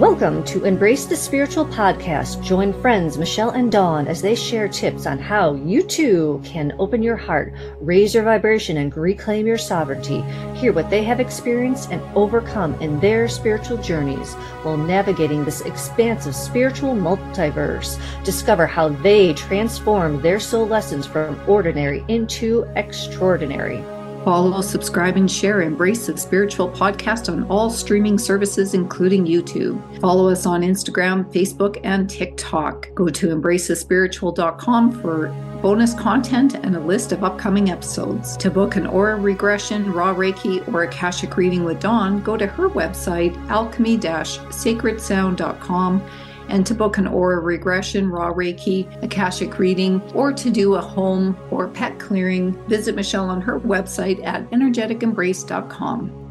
Welcome to Embrace the Spiritual podcast. Join friends Michelle and Dawn as they share tips on how you too can open your heart, raise your vibration, and reclaim your sovereignty. Hear what they have experienced and overcome in their spiritual journeys while navigating this expansive spiritual multiverse. Discover how they transform their soul lessons from ordinary into extraordinary. Follow, subscribe, and share Embrace the Spiritual podcast on all streaming services, including YouTube. Follow us on Instagram, Facebook, and TikTok. Go to embracethespiritual.com for bonus content and a list of upcoming episodes. To book an aura regression, RAAH Reiki, or Akashic reading with Dawn, go to her website, alchemy-sacredsound.com and to book an aura regression, RAAH Reiki, Akashic reading, or to do a home or pet clearing, visit Michelle on her website at energeticembrace.com.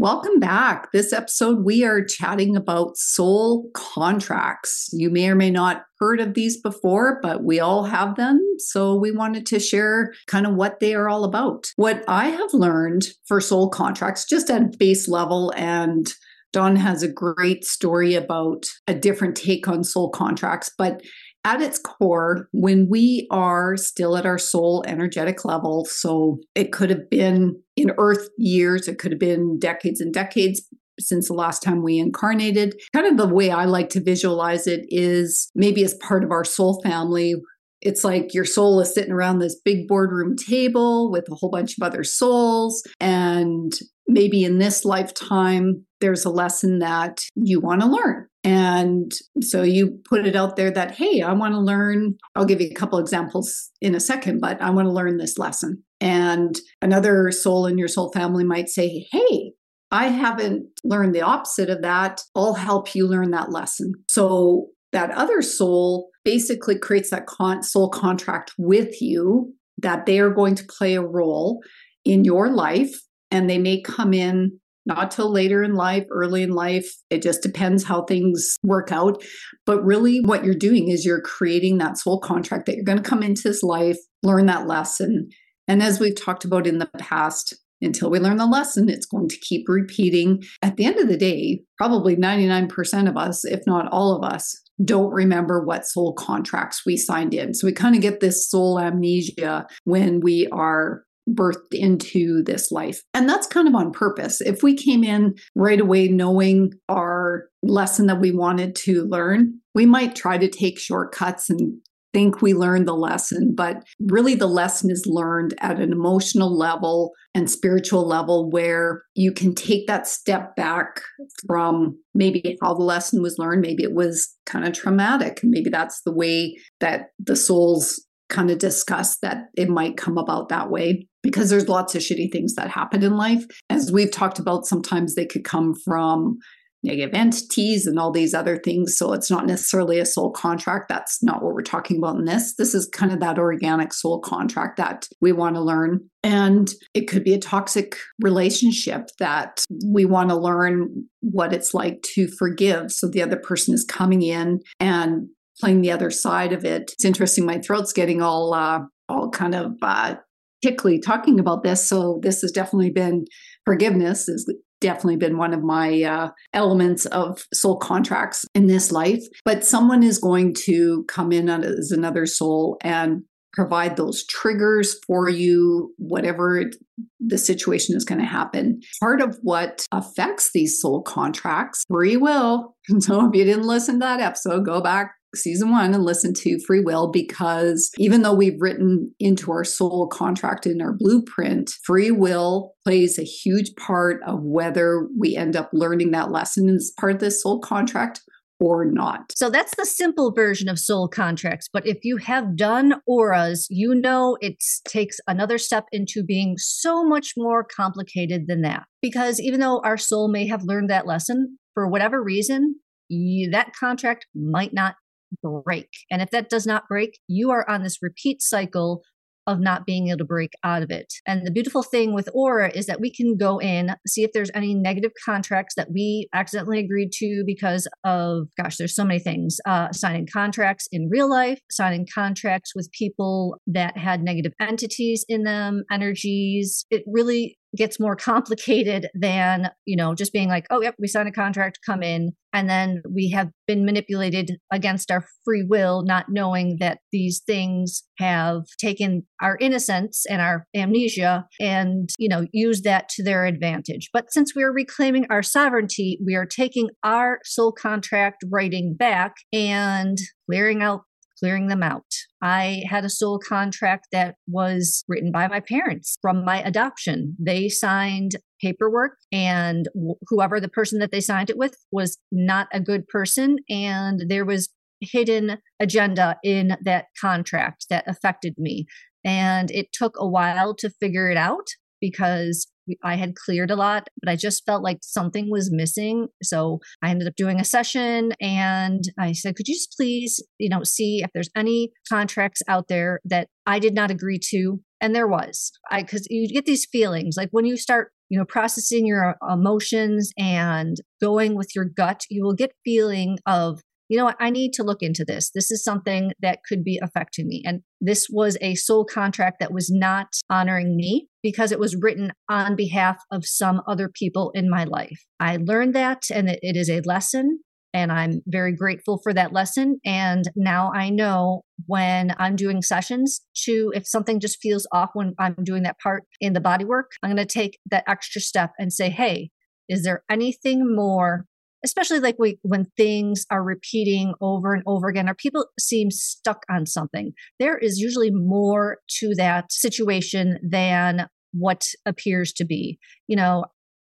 Welcome back. This episode, we are chatting about soul contracts. You may or may not heard of these before, but we all have them. So we wanted to share kind of what they are all about. What I have learned for soul contracts, just at base level and Dawn has a great story about a different take on soul contracts, but at its core, when we are still at our soul energetic level, so it could have been in earth years, it could have been decades and decades since the last time we incarnated. Kind of the way I like to visualize it is maybe as part of our soul family. It's like your soul is sitting around this big boardroom table with a whole bunch of other souls, and maybe in this lifetime, there's a lesson that you want to learn. And so you put it out there that, hey, I want to learn. I'll give you a couple examples in a second, but I want to learn this lesson. And another soul in your soul family might say, hey, I haven't learned the opposite of that. I'll help you learn that lesson. So that other soul basically creates that con- soul contract with you that they are going to play a role in your life and they may come in not till later in life, early in life. It just depends how things work out. But really, what you're doing is you're creating that soul contract that you're going to come into this life, learn that lesson. And as we've talked about in the past, until we learn the lesson, it's going to keep repeating. At the end of the day, probably 99% of us, if not all of us, don't remember what soul contracts we signed in. So we kind of get this soul amnesia when we are birthed into this life. And that's kind of on purpose. If we came in right away knowing our lesson that we wanted to learn, we might try to take shortcuts and think we learned the lesson, but really the lesson is learned at an emotional level and spiritual level where you can take that step back from maybe how the lesson was learned. Maybe it was kind of traumatic. Maybe that's the way that the soul's kind of discuss that it might come about that way because there's lots of shitty things that happen in life. As we've talked about, sometimes they could come from negative entities and all these other things. So it's not necessarily a soul contract. That's not what we're talking about in this. This is kind of that organic soul contract that we want to learn. And it could be a toxic relationship that we want to learn what it's like to forgive. So the other person is coming in and playing the other side of it. It's interesting. My throat's getting all uh, all kind of uh, tickly talking about this. So this has definitely been forgiveness has definitely been one of my uh, elements of soul contracts in this life. But someone is going to come in as another soul and provide those triggers for you, whatever the situation is going to happen. Part of what affects these soul contracts, free will. So if you didn't listen to that episode, go back season one and listen to free will because even though we've written into our soul contract in our blueprint, free will plays a huge part of whether we end up learning that lesson as part of this soul contract or not. So that's the simple version of soul contracts. But if you have done auras, you know it takes another step into being so much more complicated than that. Because even though our soul may have learned that lesson, for whatever reason, you, that contract might not break. And if that does not break, you are on this repeat cycle of not being able to break out of it. And the beautiful thing with Aura is that we can go in, see if there's any negative contracts that we accidentally agreed to because of, gosh, there's so many things. Uh, signing contracts in real life, signing contracts with people that had negative entities in them, energies. It really gets more complicated than, you know, just being like, oh, yep, we signed a contract, come in. And then we have been manipulated against our free will, not knowing that these things have taken our innocence and our amnesia and, you know, use that to their advantage. But since we are reclaiming our sovereignty, we are taking our soul contract writing back and clearing out clearing them out. I had a soul contract that was written by my parents from my adoption. They signed paperwork, and whoever the person that they signed it with was not a good person. And there was hidden agenda in that contract that affected me. And it took a while to figure it out because I had cleared a lot, but I just felt like something was missing. So I ended up doing a session and I said, could you just please, you know, see if there's any contracts out there that I did not agree to? And there was. I cuz you get these feelings like when you start you know processing your emotions and going with your gut you will get feeling of you know what, I need to look into this. This is something that could be affecting me. And this was a soul contract that was not honoring me because it was written on behalf of some other people in my life. I learned that and it, it is a lesson. And I'm very grateful for that lesson. And now I know when I'm doing sessions to, if something just feels off when I'm doing that part in the body work, I'm going to take that extra step and say, hey, is there anything more especially like we, when things are repeating over and over again or people seem stuck on something there is usually more to that situation than what appears to be. You know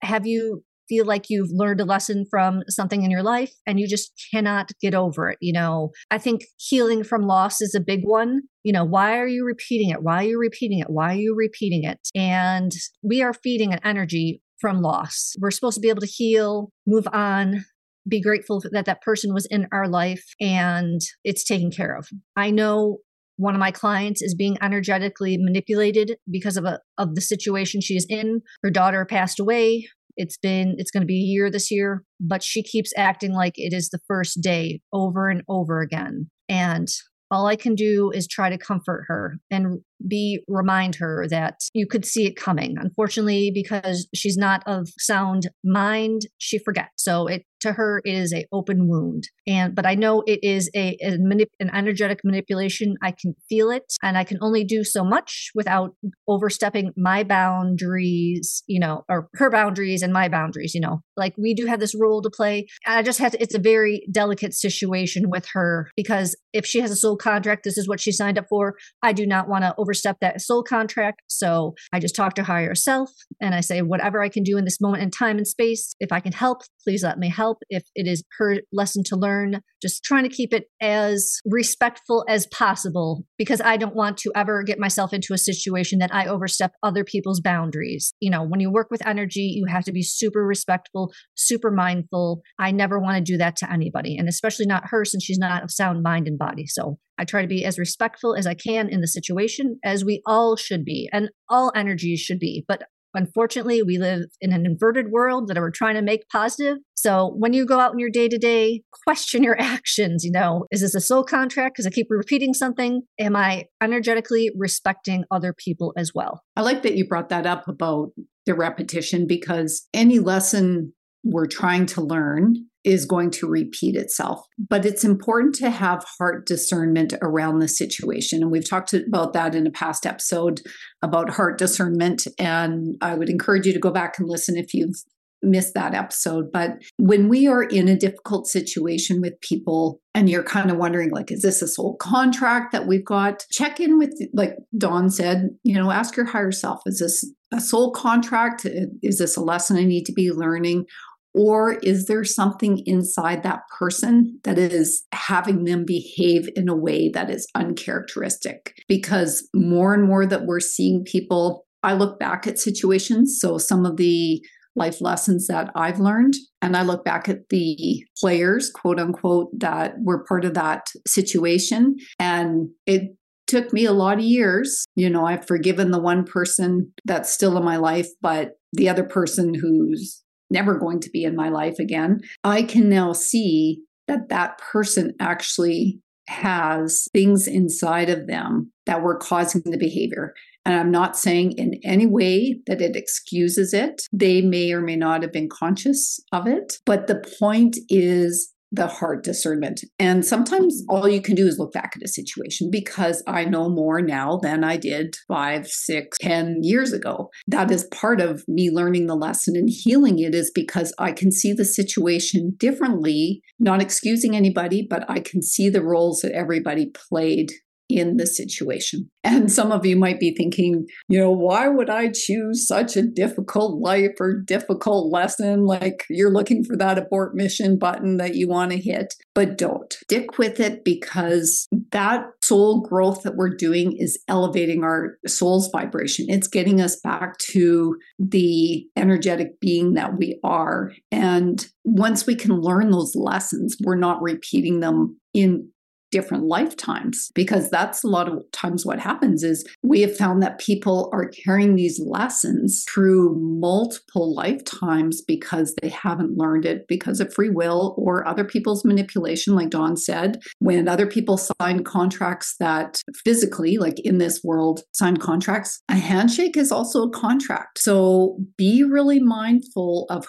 have you feel like you've learned a lesson from something in your life and you just cannot get over it you know? I think healing from loss is a big one. You know why are you repeating it? Why are you repeating it? Why are you repeating it? And we are feeding an energy from loss. We're supposed to be able to heal, move on, be grateful that that person was in our life and it's taken care of. I know one of my clients is being energetically manipulated because of a of the situation she's in. Her daughter passed away. It's been it's going to be a year this year, but she keeps acting like it is the first day over and over again. And all I can do is try to comfort her and be remind her that you could see it coming. Unfortunately, because she's not of sound mind, she forgets. So it to her it is a open wound. And but I know it is a, a manip- an energetic manipulation. I can feel it, and I can only do so much without overstepping my boundaries. You know, or her boundaries and my boundaries. You know, like we do have this role to play. I just had to. It's a very delicate situation with her because if she has a soul contract, this is what she signed up for. I do not want to overstep that soul contract. So I just talk to higher self and I say, whatever I can do in this moment in time and space, if I can help, please let me help. If it is her lesson to learn, just trying to keep it as respectful as possible because I don't want to ever get myself into a situation that I overstep other people's boundaries. You know, when you work with energy, you have to be super respectful, super mindful. I never want to do that to anybody, and especially not her since she's not of sound mind and body. So I try to be as respectful as I can in the situation, as we all should be, and all energies should be. But unfortunately, we live in an inverted world that we're trying to make positive. So when you go out in your day to day, question your actions. You know, is this a soul contract? Because I keep repeating something. Am I energetically respecting other people as well? I like that you brought that up about the repetition because any lesson we're trying to learn is going to repeat itself. But it's important to have heart discernment around the situation. And we've talked about that in a past episode about heart discernment. And I would encourage you to go back and listen if you've missed that episode. But when we are in a difficult situation with people and you're kind of wondering, like, is this a soul contract that we've got? Check in with, like Dawn said, you know, ask your higher self, is this a soul contract? Is this a lesson I need to be learning? Or is there something inside that person that is having them behave in a way that is uncharacteristic? Because more and more that we're seeing people, I look back at situations. So some of the life lessons that I've learned, and I look back at the players, quote unquote, that were part of that situation. And it took me a lot of years. You know, I've forgiven the one person that's still in my life, but the other person who's never going to be in my life again, I can now see that that person actually has things inside of them that were causing the behavior. And I'm not saying in any way that it excuses it. They may or may not have been conscious of it. But the point is the heart discernment. And sometimes all you can do is look back at a situation because I know more now than I did five, six, ten years ago. That is part of me learning the lesson and healing it is because I can see the situation differently, not excusing anybody, but I can see the roles that everybody played in the situation. And some of you might be thinking, you know, why would I choose such a difficult life or difficult lesson? Like you're looking for that abort mission button that you want to hit, but don't. Stick with it because that soul growth that we're doing is elevating our soul's vibration. It's getting us back to the energetic being that we are. And once we can learn those lessons, we're not repeating them in different lifetimes because that's a lot of times what happens is we have found that people are carrying these lessons through multiple lifetimes because they haven't learned it because of free will or other people's manipulation like Dawn said. When other people sign contracts that physically like in this world sign contracts a handshake is also a contract. So be really mindful of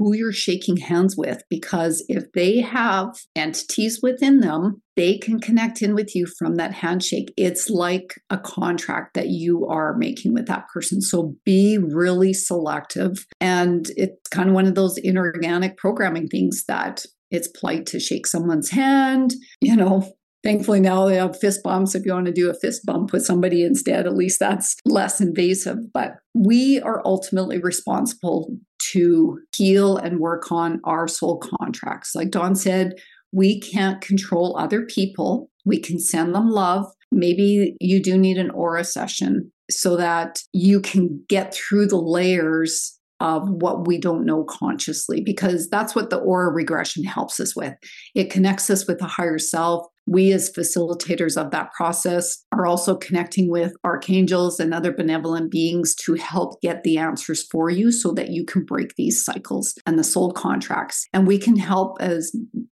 who you're shaking hands with because if they have entities within them, they can connect in with you from that handshake. It's like a contract that you are making with that person. So be really selective. And it's kind of one of those inorganic programming things that it's polite to shake someone's hand, you know, Thankfully, now they have fist bumps. If you want to do a fist bump with somebody instead, at least that's less invasive. But we are ultimately responsible to heal and work on our soul contracts. Like Dawn said, we can't control other people. We can send them love. Maybe you do need an aura session so that you can get through the layers of what we don't know consciously, because that's what the aura regression helps us with. It connects us with the higher self. We, as facilitators of that process, are also connecting with archangels and other benevolent beings to help get the answers for you so that you can break these cycles and the soul contracts. And we can help, as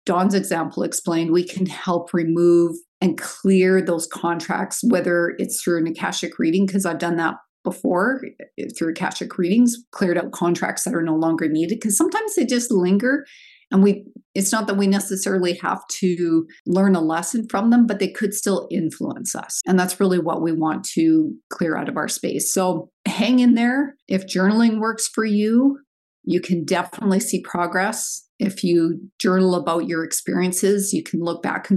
Dawn's example explained, we can help remove and clear those contracts, whether it's through an Akashic reading, because I've done that before eh, through Akashic readings, cleared out contracts that are no longer needed because sometimes they just linger. And we, it's not that we necessarily have to learn a lesson from them, but they could still influence us. And that's really what we want to clear out of our space. So hang in there. If journaling works for you, you can definitely see progress. If you journal about your experiences, you can look back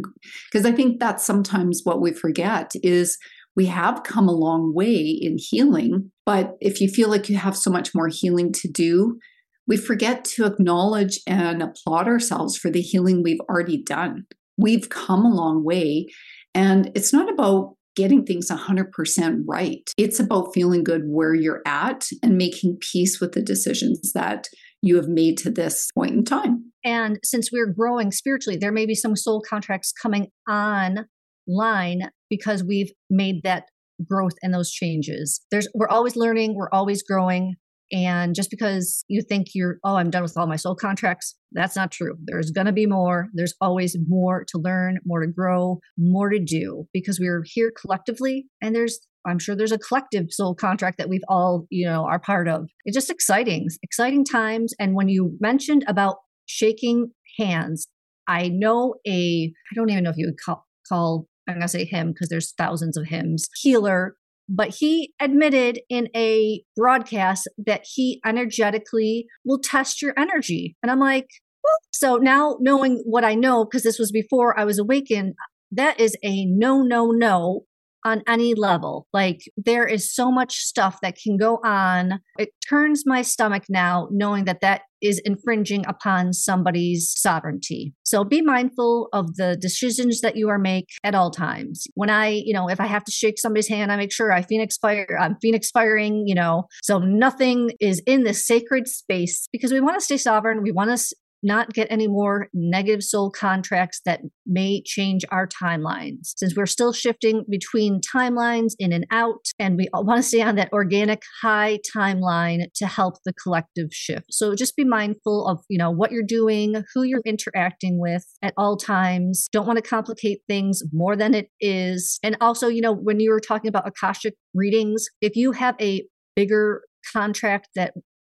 because I think that's sometimes what we forget is we have come a long way in healing. But if you feel like you have so much more healing to do, we forget to acknowledge and applaud ourselves for the healing we've already done. We've come a long way. And it's not about getting things 100% right. It's about feeling good where you're at and making peace with the decisions that you have made to this point in time. And since we're growing spiritually, there may be some soul contracts coming on line because we've made that growth and those changes. There's we're always learning, we're always growing. And just because you think you're, oh, I'm done with all my soul contracts, that's not true. There's going to be more. There's always more to learn, more to grow, more to do because we're here collectively. And there's, I'm sure there's a collective soul contract that we've all, you know, are part of. It's just exciting, exciting times. And when you mentioned about shaking hands, I know a, I don't even know if you would call, call I'm going to say him because there's thousands of hymns, healer. But he admitted in a broadcast that he energetically will test your energy. And I'm like, well, so now knowing what I know, because this was before I was awakened, that is a no, no, no on any level. Like there is so much stuff that can go on. It turns my stomach now knowing that that is infringing upon somebody's sovereignty. So be mindful of the decisions that you are make at all times. When I, you know, if I have to shake somebody's hand, I make sure I phoenix fire, I'm phoenix firing, you know, so nothing is in this sacred space because we want to stay sovereign. We want to not get any more negative soul contracts that may change our timelines. Since we're still shifting between timelines in and out, and we want to stay on that organic high timeline to help the collective shift. So just be mindful of, you know, what you're doing, who you're interacting with at all times. Don't want to complicate things more than it is. And also, you know, when you were talking about Akashic readings, if you have a bigger contract that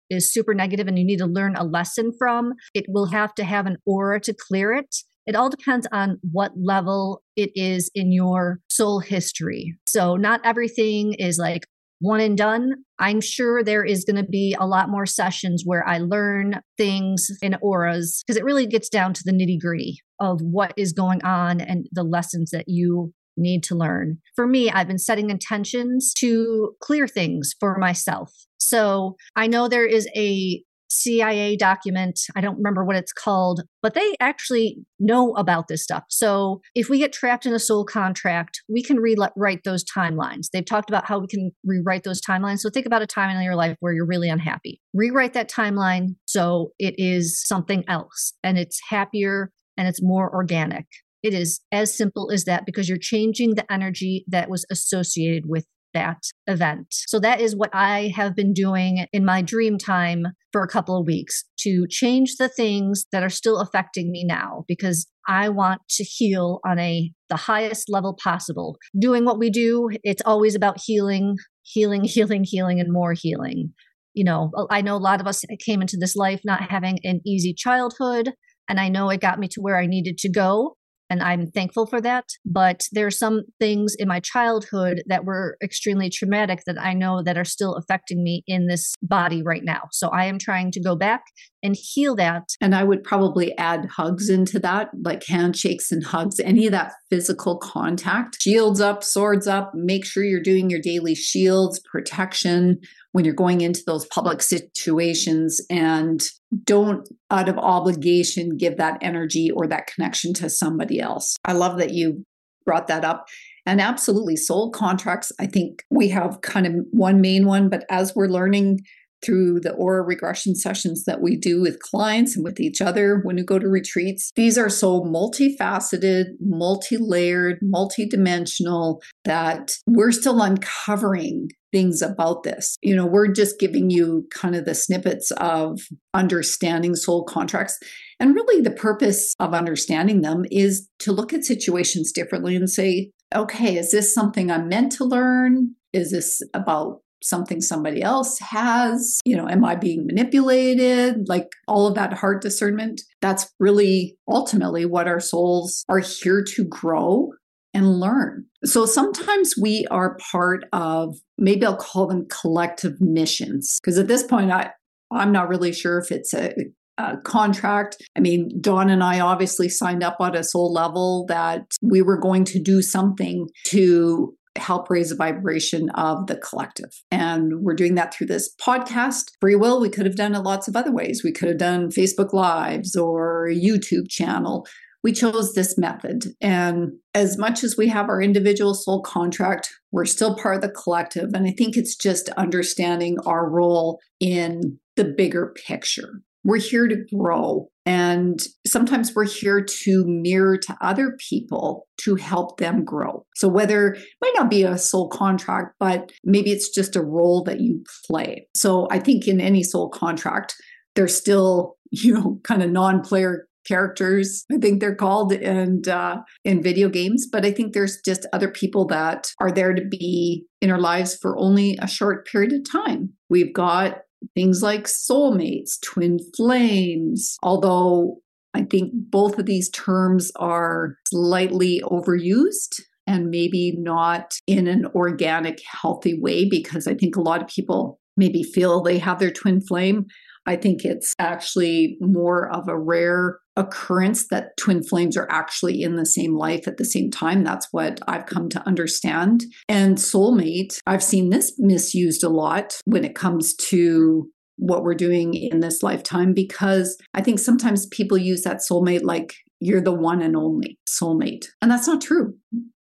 is super negative and you need to learn a lesson from, it will have to have an aura to clear it. It all depends on what level it is in your soul history. So, not everything is like one and done. I'm sure there is going to be a lot more sessions where I learn things in auras because it really gets down to the nitty gritty of what is going on and the lessons that you need to learn. For me, I've been setting intentions to clear things for myself. So I know there is a CIA document. I don't remember what it's called, but they actually know about this stuff. So if we get trapped in a soul contract, we can rewrite those timelines. They've talked about how we can rewrite those timelines. So think about a time in your life where you're really unhappy. Rewrite that timeline so it is something else and it's happier and it's more organic. It is as simple as that because you're changing the energy that was associated with that event. So that is what I have been doing in my dream time for a couple of weeks to change the things that are still affecting me now because I want to heal on a the highest level possible. Doing what we do, it's always about healing, healing, healing, healing and more healing. You know, I know a lot of us came into this life not having an easy childhood and I know it got me to where I needed to go and I'm thankful for that. But there are some things in my childhood that were extremely traumatic that I know that are still affecting me in this body right now. So I am trying to go back and heal that. And I would probably add hugs into that, like handshakes and hugs, any of that physical contact. Shields up, swords up, make sure you're doing your daily shields, protection when you're going into those public situations and don't out of obligation give that energy or that connection to somebody else. I love that you brought that up. And absolutely, soul contracts, I think we have kind of one main one, but as we're learning through the aura regression sessions that we do with clients and with each other when we go to retreats. These are so multifaceted, multi layered, multi-dimensional that we're still uncovering things about this. You know, we're just giving you kind of the snippets of understanding soul contracts. And really, the purpose of understanding them is to look at situations differently and say, okay, is this something I'm meant to learn? Is this about something somebody else has? You know, am I being manipulated? Like all of that heart discernment. That's really ultimately what our souls are here to grow and learn. So sometimes we are part of, maybe I'll call them collective missions. Because at this point, I, I'm not really sure if it's a, a contract. I mean, Dawn and I obviously signed up on a soul level that we were going to do something to help raise the vibration of the collective. And we're doing that through this podcast. Free will, we could have done it lots of other ways. We could have done Facebook Lives or YouTube channel. We chose this method. And as much as we have our individual soul contract, we're still part of the collective. And I think it's just understanding our role in the bigger picture. We're here to grow. And sometimes we're here to mirror to other people to help them grow. So, whether it might not be a soul contract, but maybe it's just a role that you play. So, I think in any soul contract, there's still, you know, kind of non player characters i think they're called and uh, in video games but i think there's just other people that are there to be in our lives for only a short period of time we've got things like soulmates, twin flames, although I think both of these terms are slightly overused and maybe not in an organic, healthy way because I think a lot of people maybe feel they have their twin flame. I think it's actually more of a rare occurrence that twin flames are actually in the same life at the same time. That's what I've come to understand. And soulmate, I've seen this misused a lot when it comes to what we're doing in this lifetime because I think sometimes people use that soulmate like you're the one and only soulmate. And that's not true.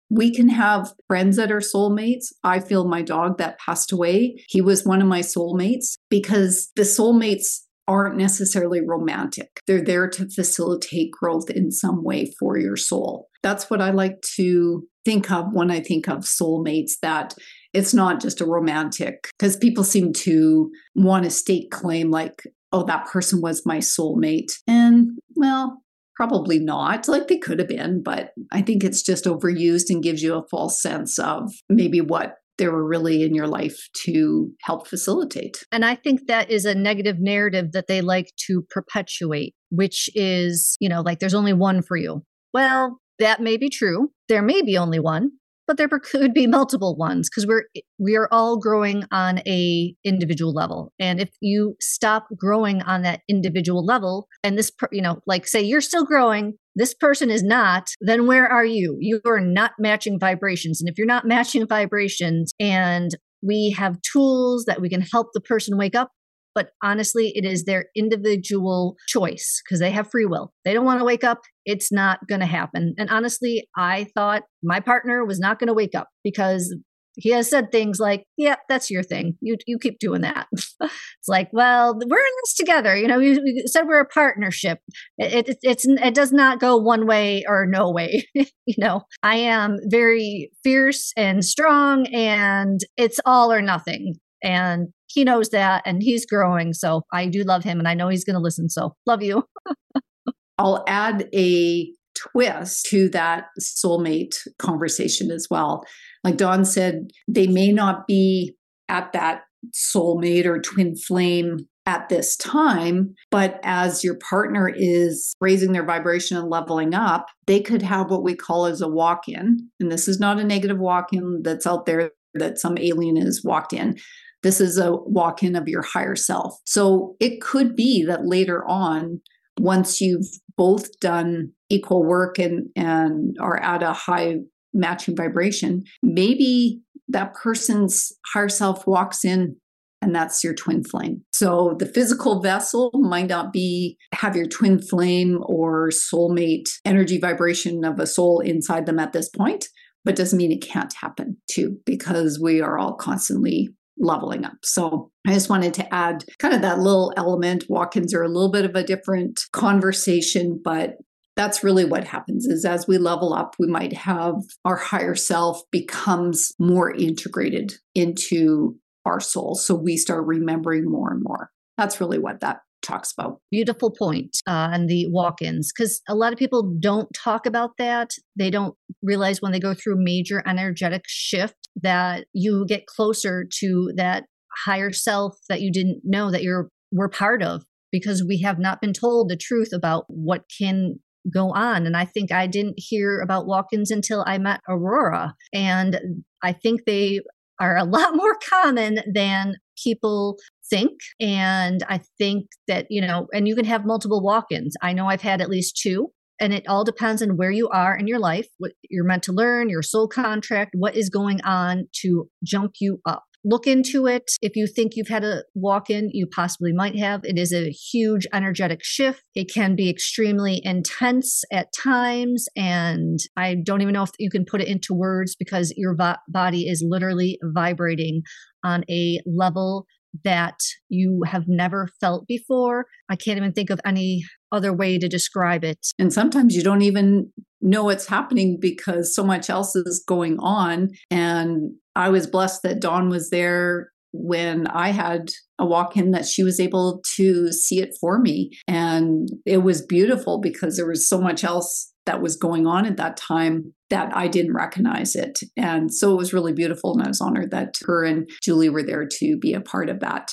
We can have friends that are soulmates. I feel my dog that passed away, he was one of my soulmates because the soulmates aren't necessarily romantic. They're there to facilitate growth in some way for your soul. That's what I like to think of when I think of soulmates that it's not just a romantic because people seem to want to state claim like oh that person was my soulmate and well probably not like they could have been but i think it's just overused and gives you a false sense of maybe what they were really in your life to help facilitate. And I think that is a negative narrative that they like to perpetuate, which is, you know, like there's only one for you. Well, that may be true. There may be only one, but there could be multiple ones because we're we are all growing on a individual level. And if you stop growing on that individual level and this you know like say you're still growing this person is not then where are you? You are not matching vibrations. And if you're not matching vibrations and we have tools that we can help the person wake up but honestly, it is their individual choice because they have free will. They don't want to wake up. It's not going to happen. And honestly, I thought my partner was not going to wake up because he has said things like, "Yeah, that's your thing. You you keep doing that." it's like, well, we're in this together. You know, we, we said we're a partnership. It, it, it's it does not go one way or no way. you know, I am very fierce and strong, and it's all or nothing. And he knows that and he's growing. So I do love him and I know he's going to listen. So love you. I'll add a twist to that soulmate conversation as well. Like Dawn said, they may not be at that soulmate or twin flame at this time, but as your partner is raising their vibration and leveling up, they could have what we call as a walk in. And this is not a negative walk in that's out there that some alien has walked in. This is a walk in of your higher self. So it could be that later on, once you've both done equal work and, and are at a high matching vibration, maybe that person's higher self walks in and that's your twin flame. So the physical vessel might not be have your twin flame or soulmate energy vibration of a soul inside them at this point, but doesn't mean it can't happen too because we are all constantly leveling up. So I just wanted to add kind of that little element. Walk-ins are a little bit of a different conversation, but that's really what happens is as we level up we might have our higher self becomes more integrated into our soul so we start remembering more and more that's really what that talks about. Beautiful point uh, and the walk ins, because a lot of people don't talk about that. They don't realize when they go through major energetic shift that you get closer to that higher self that you didn't know that you're were part of because we have not been told the truth about what can go on. And I think I didn't hear about walk ins until I met Aurora. And I think they are a lot more common than people think. And I think that, you know, and you can have multiple walk ins. I know I've had at least two. And it all depends on where you are in your life, what you're meant to learn, your soul contract, what is going on to jump you up. Look into it. If you think you've had a walk in, you possibly might have. It is a huge energetic shift. It can be extremely intense at times. And I don't even know if you can put it into words because your vo- body is literally vibrating on a level that you have never felt before. I can't even think of any other way to describe it. And sometimes you don't even know what's happening because so much else is going on. And I was blessed that Dawn was there when I had a walk in that she was able to see it for me. And it was beautiful because there was so much else that was going on at that time that I didn't recognize it. And so it was really beautiful. And I was honored that her and Julie were there to be a part of that.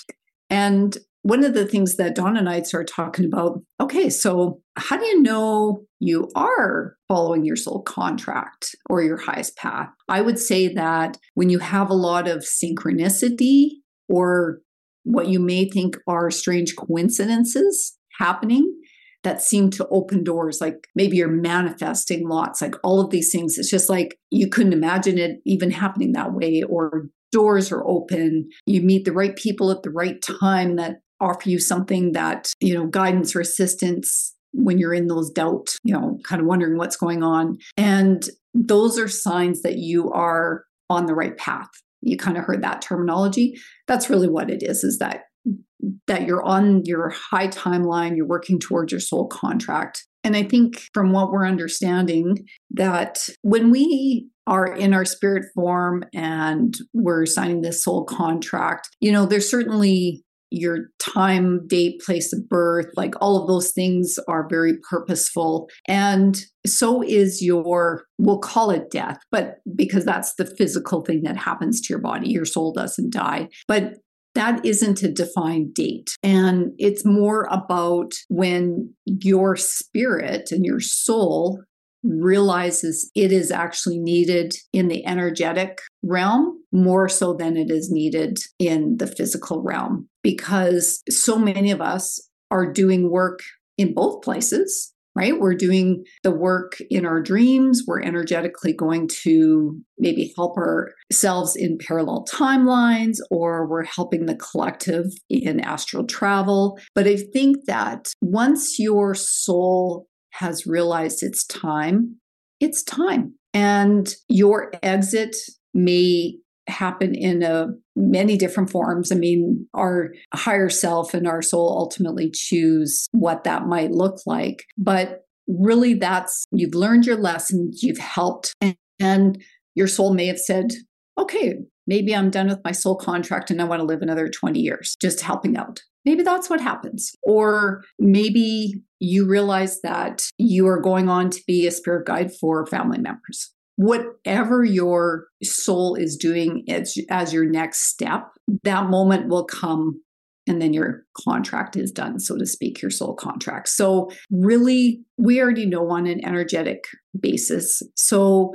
And one of the things that Dawn and I started talking about okay, so how do you know you are following your soul contract or your highest path? I would say that when you have a lot of synchronicity or what you may think are strange coincidences happening, that seem to open doors. Like maybe you're manifesting lots, like all of these things. It's just like you couldn't imagine it even happening that way, or doors are open. You meet the right people at the right time that offer you something that, you know, guidance or assistance when you're in those doubt, you know, kind of wondering what's going on. And those are signs that you are on the right path. You kind of heard that terminology. That's really what it is, is that that you're on your high timeline, you're working towards your soul contract. And I think from what we're understanding, that when we are in our spirit form and we're signing this soul contract, you know, there's certainly your time, date, place of birth, like all of those things are very purposeful. And so is your, we'll call it death, but because that's the physical thing that happens to your body, your soul doesn't die. But that isn't a defined date. And it's more about when your spirit and your soul realizes it is actually needed in the energetic realm more so than it is needed in the physical realm because so many of us are doing work in both places right? We're doing the work in our dreams. We're energetically going to maybe help ourselves in parallel timelines, or we're helping the collective in astral travel. But I think that once your soul has realized it's time, it's time. And your exit may happen in a many different forms. I mean, our higher self and our soul ultimately choose what that might look like. But really that's you've learned your lessons, you've helped and, and your soul may have said, "Okay, maybe I'm done with my soul contract and I want to live another 20 years just helping out." Maybe that's what happens. Or maybe you realize that you are going on to be a spirit guide for family members. Whatever your soul is doing as, as your next step, that moment will come and then your contract is done, so to speak, your soul contract. So, really, we already know on an energetic basis. So,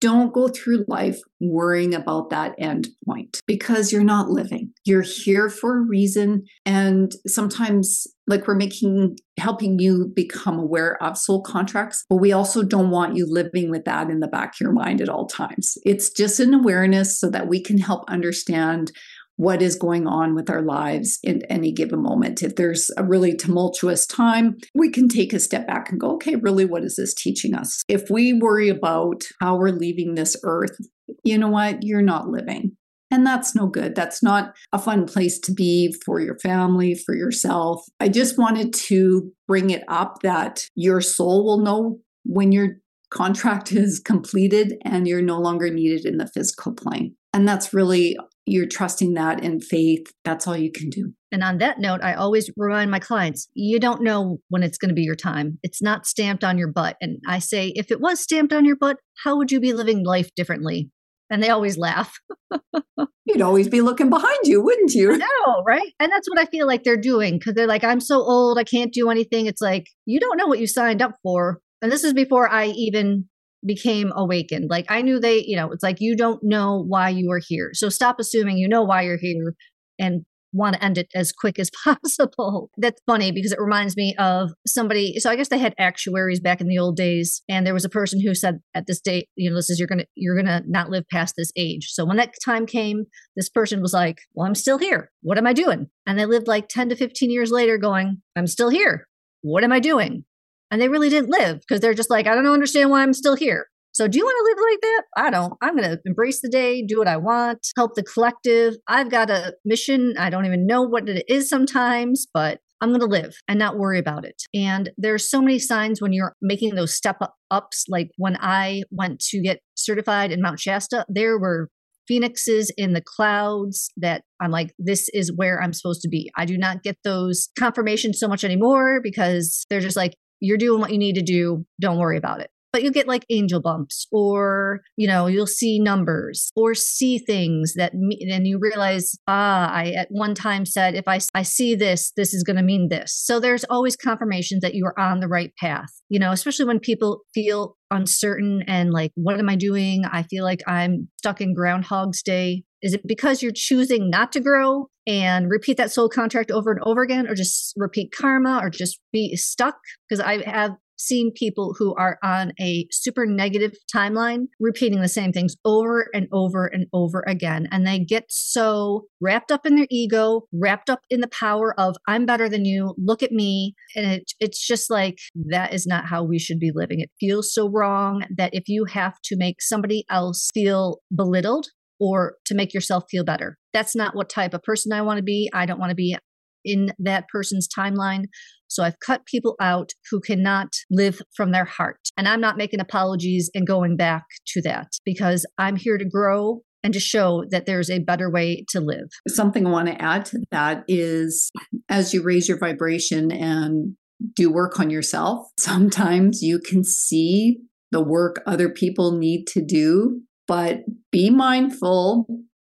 don't go through life worrying about that end point because you're not living. You're here for a reason. And sometimes, like, we're making, helping you become aware of soul contracts, but we also don't want you living with that in the back of your mind at all times. It's just an awareness so that we can help understand what is going on with our lives in any given moment. If there's a really tumultuous time, we can take a step back and go, okay, really, what is this teaching us? If we worry about how we're leaving this earth, you know what? You're not living. And that's no good. That's not a fun place to be for your family, for yourself. I just wanted to bring it up that your soul will know when your contract is completed and you're no longer needed in the physical plane. And that's really you're trusting that in faith. That's all you can do. And on that note, I always remind my clients you don't know when it's going to be your time. It's not stamped on your butt. And I say, if it was stamped on your butt, how would you be living life differently? And they always laugh. You'd always be looking behind you, wouldn't you? No, right? And that's what I feel like they're doing because they're like, I'm so old, I can't do anything. It's like, you don't know what you signed up for. And this is before I even became awakened. Like I knew they, you know, it's like you don't know why you are here. So stop assuming you know why you're here and want to end it as quick as possible. That's funny because it reminds me of somebody. So I guess they had actuaries back in the old days, and there was a person who said at this date, you know, this is you're gonna you're gonna not live past this age. So when that time came, this person was like, "Well, I'm still here. What am I doing?" And they lived like ten to fifteen years later, going, "I'm still here. What am I doing?" and they really didn't live because they're just like, I don't understand why I'm still here. So, do you want to live like that? I don't. I'm going to embrace the day, do what I want, help the collective. I've got a mission. I don't even know what it is sometimes, but I'm going to live and not worry about it. And there's so many signs when you're making those step ups. Like when I went to get certified in Mount Shasta, there were phoenixes in the clouds that I'm like, this is where I'm supposed to be. I do not get those confirmations so much anymore because they're just like, you're doing what you need to do. Don't worry about it. But you'll get like angel bumps, or, you know, you'll see numbers or see things that, mean and you realize, ah, I at one time said, if I, I see this, this is going to mean this. So there's always confirmation that you are on the right path, you know, especially when people feel uncertain and like, what am I doing? I feel like I'm stuck in Groundhog's Day. Is it because you're choosing not to grow and repeat that soul contract over and over again, or just repeat karma, or just be stuck? Because I have seen people who are on a super negative timeline repeating the same things over and over and over again. And they get so wrapped up in their ego, wrapped up in the power of, I'm better than you, look at me. And it, it's just like, that is not how we should be living. It feels so wrong that if you have to make somebody else feel belittled, or to make yourself feel better. That's not what type of person I want to be. I don't want to be in that person's timeline. So I've cut people out who cannot live from their heart. And I'm not making apologies and going back to that because I'm here to grow and to show that there's a better way to live. Something I want to add to that is as you raise your vibration and do work on yourself, sometimes you can see the work other people need to do, but be mindful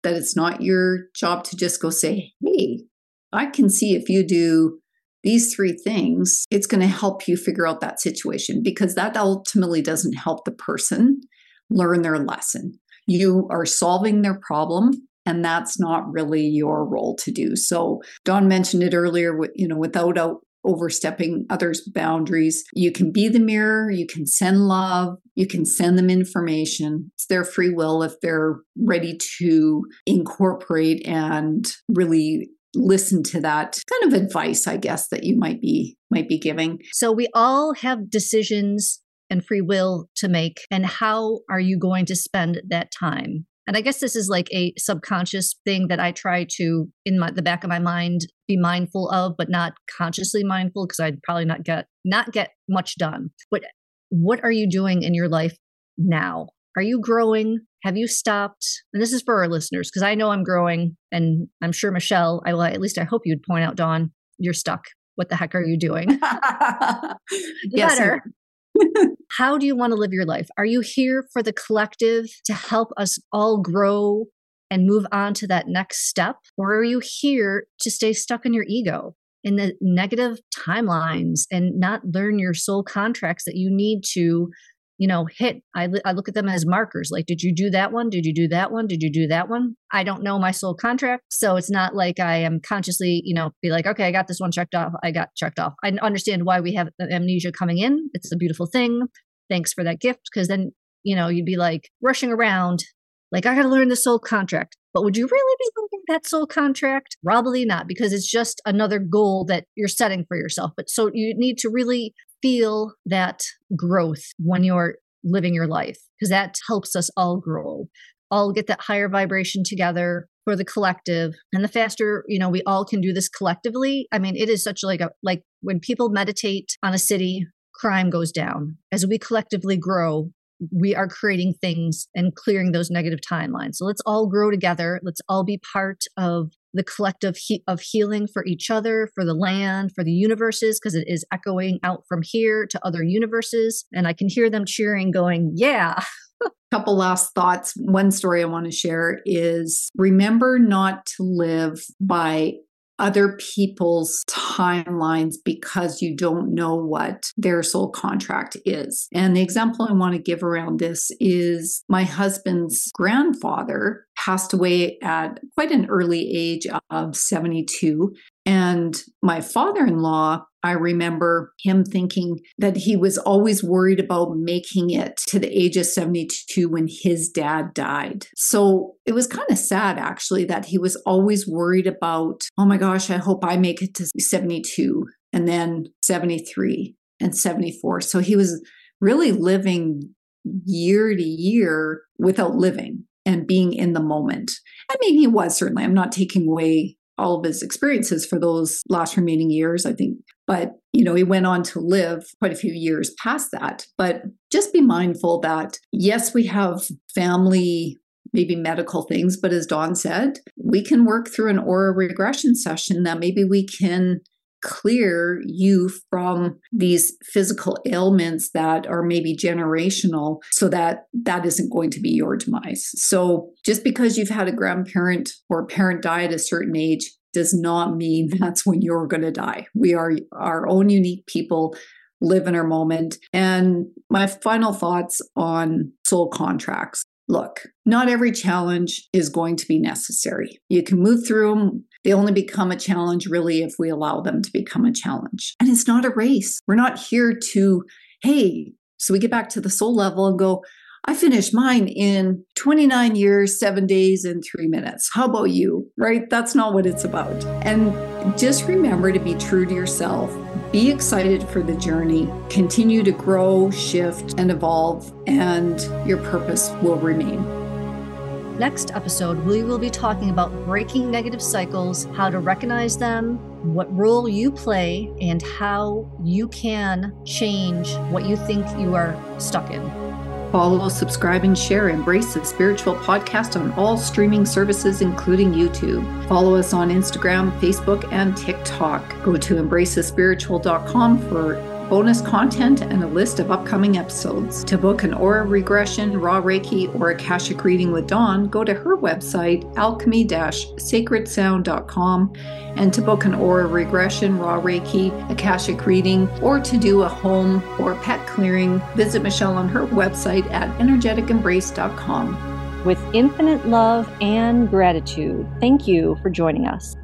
that it's not your job to just go say, hey, I can see if you do these three things, it's going to help you figure out that situation because that ultimately doesn't help the person learn their lesson. You are solving their problem and that's not really your role to do. So Dawn mentioned it earlier, you know, without out overstepping others' boundaries. You can be the mirror, you can send love, you can send them information. It's their free will if they're ready to incorporate and really listen to that kind of advice i guess that you might be might be giving. So we all have decisions and free will to make and how are you going to spend that time? And i guess this is like a subconscious thing that i try to in my, the back of my mind be mindful of but not consciously mindful because i'd probably not get not get much done. But what are you doing in your life now are you growing have you stopped? And this is for our listeners because I know I'm growing, and I'm sure Michelle, I will at least I hope you'd point out, Dawn, you're stuck. What the heck are you doing? yes, Better. How do you want to live your life? Are you here for the collective to help us all grow and move on to that next step? Or are you here to stay stuck in your ego, in the negative timelines, and not learn your soul contracts that you need to you know, hit. I, I look at them as markers. Like, did you do that one? Did you do that one? Did you do that one? I don't know my soul contract. So it's not like I am consciously, you know, be like, okay, I got this one checked off. I got checked off. I understand why we have uh, amnesia coming in. It's a beautiful thing. Thanks for that gift. Cause then, you know, you'd be like rushing around, like, I got to learn the soul contract. But would you really be learning that soul contract? Probably not, because it's just another goal that you're setting for yourself. But so you need to really feel that growth when you're living your life because that helps us all grow. All get that higher vibration together for the collective and the faster you know we all can do this collectively i mean it is such like a like when people meditate on a city crime goes down. As we collectively grow we are creating things and clearing those negative timelines so let's all grow together let's all be part of the collective he- of healing for each other, for the land, for the universes, because it is echoing out from here to other universes. And I can hear them cheering, going, Yeah. Couple last thoughts. One story I want to share is remember not to live by other people's timelines because you don't know what their soul contract is. And the example I want to give around this is my husband's grandfather passed away at quite an early age of 72. And my father in law, I remember him thinking that he was always worried about making it to the age of 72 when his dad died. So it was kind of sad, actually, that he was always worried about, oh my gosh, I hope I make it to 72 and then 73 and 74. So he was really living year to year without living and being in the moment. I mean, he was certainly, I'm not taking away all of his experiences for those last remaining years, I think. But, you know, he went on to live quite a few years past that. But just be mindful that, yes, we have family, maybe medical things, but as Dawn said, we can work through an aura regression session that maybe we can clear you from these physical ailments that are maybe generational so that that isn't going to be your demise. So just because you've had a grandparent or a parent die at a certain age does not mean that's when you're going to die. We are our own unique people live in our moment. And my final thoughts on soul contracts. Look, not every challenge is going to be necessary. You can move through them they only become a challenge really if we allow them to become a challenge. And it's not a race. We're not here to, hey, so we get back to the soul level and go, I finished mine in 29 years, seven days, and three minutes. How about you? Right? That's not what it's about. And just remember to be true to yourself. Be excited for the journey. Continue to grow, shift, and evolve, and your purpose will remain. Next episode, we will be talking about breaking negative cycles, how to recognize them, what role you play and how you can change what you think you are stuck in. Follow, subscribe, and share Embrace the Spiritual podcast on all streaming services, including YouTube. Follow us on Instagram, Facebook, and TikTok. Go to embracethespiritual.com for bonus content, and a list of upcoming episodes. To book an aura regression, RAAH Reiki, or Akashic reading with Dawn, go to her website, alchemy-sacredsound.com. And to book an aura regression, RAAH Reiki, Akashic reading, or to do a home or pet clearing, visit Michelle on her website at energeticembrace.com. With infinite love and gratitude, thank you for joining us.